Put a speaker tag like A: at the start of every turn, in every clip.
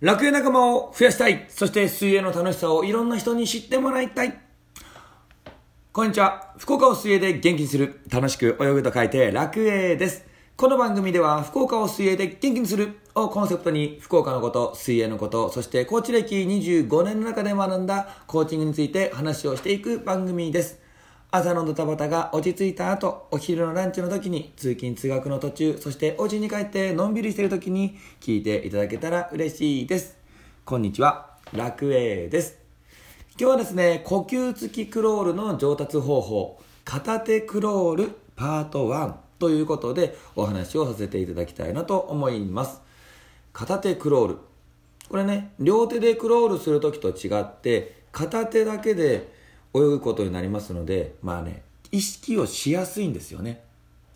A: 楽園仲間を増やしたい。そして水泳の楽しさをいろんな人に知ってもらいたい。こんにちは。福岡を水泳で元気にする。楽しく泳ぐと書いて楽泳です。この番組では福岡を水泳で元気にするをコンセプトに福岡のこと、水泳のこと、そしてコーチ歴25年の中で学んだコーチングについて話をしていく番組です。朝のドタバタが落ち着いた後、お昼のランチの時に、通勤通学の途中、そしてお家に帰ってのんびりしている時に聞いていただけたら嬉しいです。こんにちは、楽栄です。今日はですね、呼吸付きクロールの上達方法、片手クロールパート1ということでお話をさせていただきたいなと思います。片手クロール。これね、両手でクロールするときと違って、片手だけで泳ぐことになりますのでまあね意識をしやすいんですよね。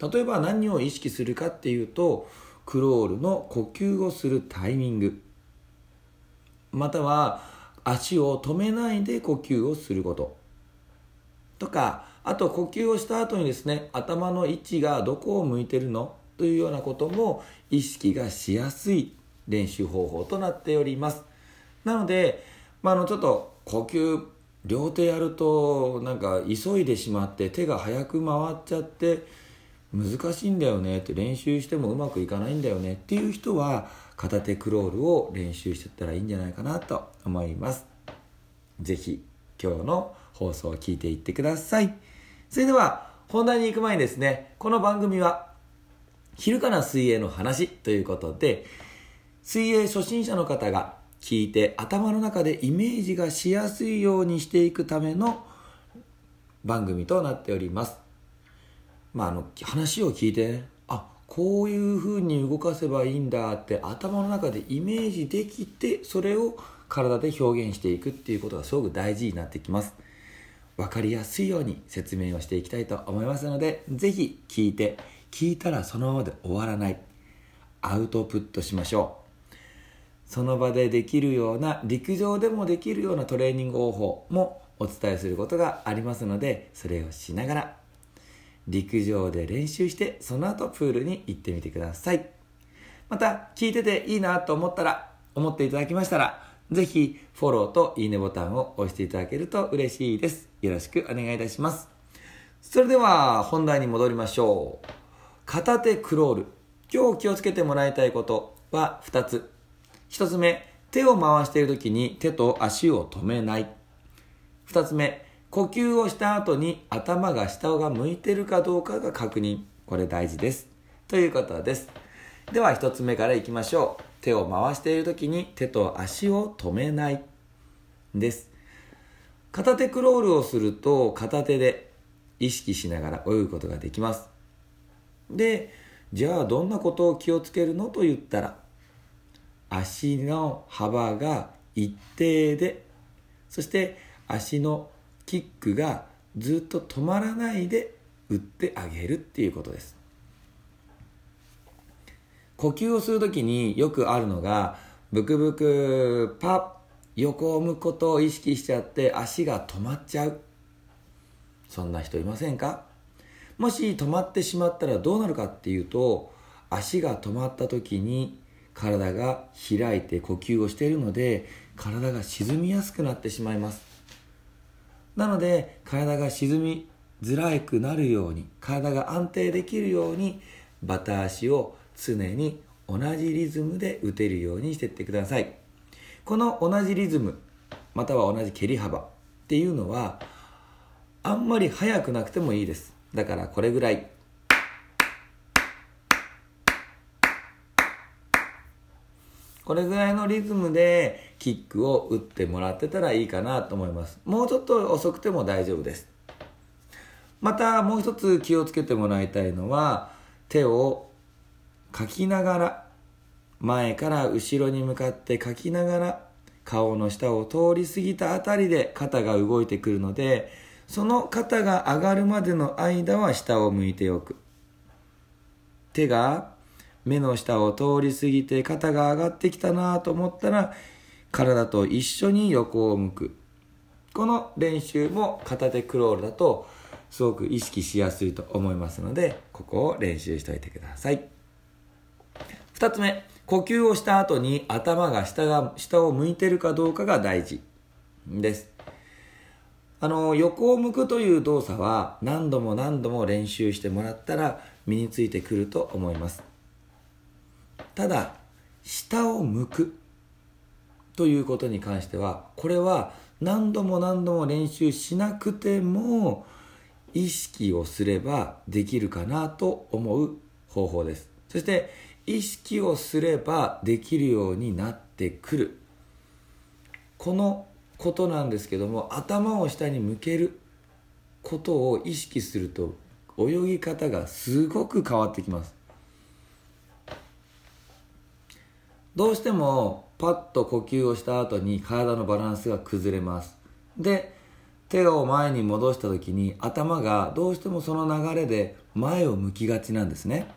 A: 例えば何を意識するかっていうとクロールの呼吸をするタイミング。または足を止めないで呼吸をすること。とかあと呼吸をした後にですね頭の位置がどこを向いてるの？というようなことも意識がしやすい練習方法となっております。なので、まあ、あのちょっと呼吸両手やるとなんか急いでしまって手が早く回っちゃって難しいんだよねって練習してもうまくいかないんだよねっていう人は片手クロールを練習してったらいいんじゃないかなと思います。是非今日の放送を聞いていってください。それでは本題に行く前にですねこの番組は昼から水泳の話ということで水泳初心者の方が聞いて頭の中でイメージがしやすいようにしていくための番組となっております。まあ、あの話を聞いてねあこういう風に動かせばいいんだって頭の中でイメージできてそれを体で表現していくっていうことがすごく大事になってきます。分かりやすいように説明をしていきたいと思いますので是非聞いて聞いたらそのままで終わらないアウトプットしましょう。その場でできるような陸上でもできるようなトレーニング方法もお伝えすることがありますのでそれをしながら陸上で練習してその後プールに行ってみてください。また聞いてていいなと思ったら思っていただきましたらぜひフォローといいねボタンを押していただけると嬉しいです。よろしくお願いいたします。それでは本題に戻りましょう。片手クロール。今日気をつけてもらいたいことは2つ。1つ目、手を回している時に手と足を止めない。2つ目、呼吸をした後に頭が下が向いてるかどうかが確認。これ大事です。ということです。では1つ目からいきましょう。手を回している時に手と足を止めない。です。片手クロールをすると片手で意識しながら泳ぐことができます。で、じゃあどんなことを気をつけるの？と言ったら、足の幅が一定でそして足のキックがずっと止まらないで打ってあげるっていうことです。呼吸をする時によくあるのがブクブクパッ横を向くことを意識しちゃって足が止まっちゃう。そんな人いませんか？もし止まってしまったらどうなるかっていうと足が止まった時に体が開いて呼吸をしているので体が沈みやすくなってしまいます。なので体が沈みづらくなるように体が安定できるようにバタ足を常に同じリズムで打てるようにしていってください。この同じリズムまたは同じ蹴り幅っていうのはあんまり速くなくてもいいです。だからこれぐらいこれぐらいのリズムでキックを打ってもらってたらいいかなと思います。もうちょっと遅くても大丈夫です。またもう一つ気をつけてもらいたいのは手をかきながら前から後ろに向かってかきながら顔の下を通り過ぎたあたりで肩が動いてくるのでその肩が上がるまでの間は下を向いておく。手が目の下を通り過ぎて肩が上がってきたなと思ったら体と一緒に横を向く。この練習も片手クロールだとすごく意識しやすいと思いますのでここを練習しておいてください。2つ目呼吸をした後に頭が下が下を向いてるかどうかが大事。です。あの横を向くという動作は何度も何度も練習してもらったら身についてくると思います。ただ下を向くということに関してはこれは何度も何度も練習しなくても意識をすればできるかなと思う方法です。そして意識をすればできるようになってくる。このことなんですけども頭を下に向けることを意識すると泳ぎ方がすごく変わってきます。どうしてもパッと呼吸をした後に体のバランスが崩れます。で手を前に戻した時に頭がどうしてもその流れで前を向きがちなんですね。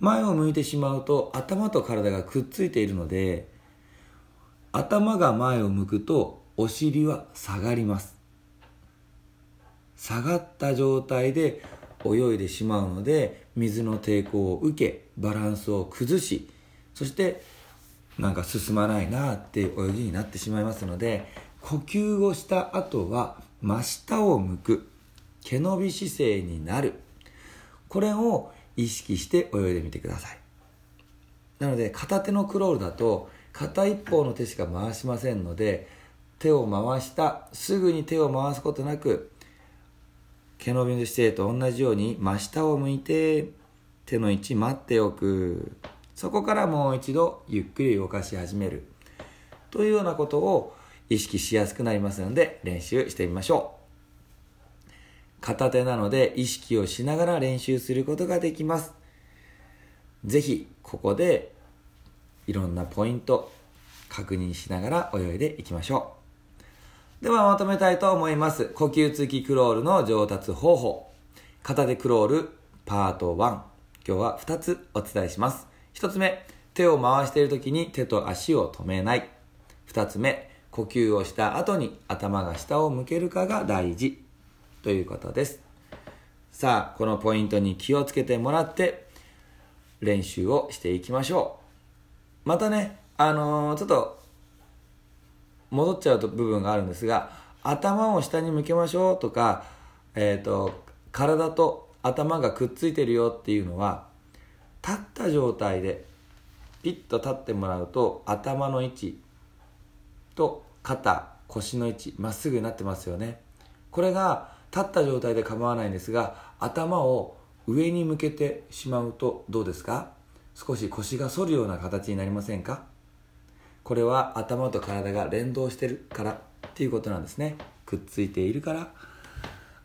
A: 前を向いてしまうと頭と体がくっついているので頭が前を向くとお尻は下がります。下がった状態で泳いでしまうので水の抵抗を受けバランスを崩しそしてなんか進まないなっていう泳ぎになってしまいますので呼吸をした後は真下を向く。毛伸び姿勢になる。これを意識して泳いでみてください。なので片手のクロールだと片一方の手しか回しませんので手を回したすぐに手を回すことなく毛伸びの姿勢と同じように真下を向いて手の位置待っておく。そこからもう一度ゆっくり動かし始める。というようなことを意識しやすくなりますので練習してみましょう。片手なので意識をしながら練習することができます。是非ここでいろんなポイント確認しながら泳いでいきましょう。ではまとめたいと思います。呼吸付きクロールの上達方法。片手クロールパート1今日は2つお伝えします。1つ目手を回している時に手と足を止めない。2つ目呼吸をした後に頭が下を向けるかが大事。ということです。さあこのポイントに気をつけてもらって練習をしていきましょう。またねあのー、ちょっと戻っちゃうと部分があるんですが頭を下に向けましょうとか、えーと体と頭がくっついてるよっていうのは立った状態でピッと立ってもらうと頭の位置と肩腰の位置まっすぐになってますよね。これが立った状態で構わないんですが頭を上に向けてしまうとどうですか？少し腰が反るような形になりませんか？これは頭と体が連動してるからっていうことなんですね。くっついているから。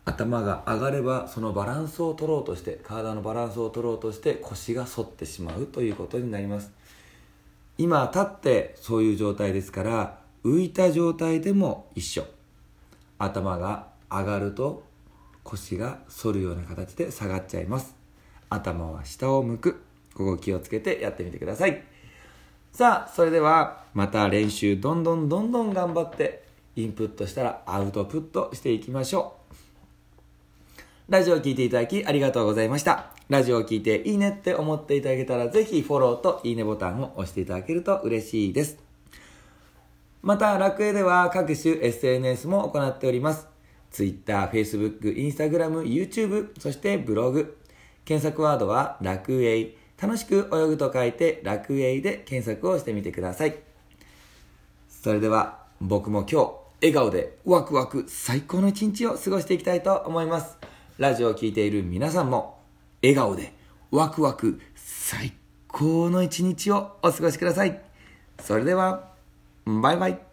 A: 頭が上がればそのバランスを取ろうとして体のバランスを取ろうとして腰が反ってしまうということになります。今立ってそういう状態ですから浮いた状態でも一緒。頭が上がると腰が反るような形で下がっちゃいます。頭は下を向く。ここ気をつけてやってみてください。さあそれではまた練習どんどんどんどん頑張ってインプットしたらアウトプットしていきましょう。ラジオを聴いていただきありがとうございましたラジオを聴いていいねって思っていただけたらぜひフォローといいねボタンを押していただけると嬉しいですまた、楽園では各種 SNS も行っております。Twitter、Facebook、Instagram、YouTube、そしてブログ。検索ワードは楽園。楽しく泳ぐと書いて楽園で検索をしてみてください。それでは僕も今日笑顔でワクワク最高の一日を過ごしていきたいと思います。ラジオを聴いている皆さんも笑顔でワクワク最高の一日をお過ごしください。それではバイバイ。